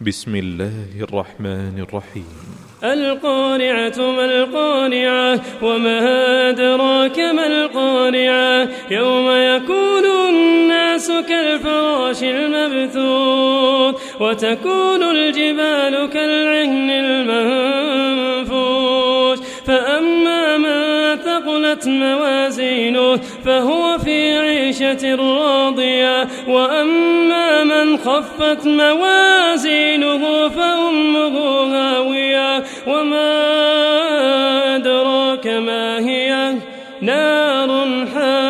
بسم الله الرحمن الرحيم. القارعة ما القارعة وما أدراك ما القارعة؟ يوم يكون الناس كالفراش المبثوث وتكون الجبال كالعهن المنفوش. فأما من ثقلت موازينه فهو في عيشة راضية. وأما من خفت موازينه كما هي نار حامية.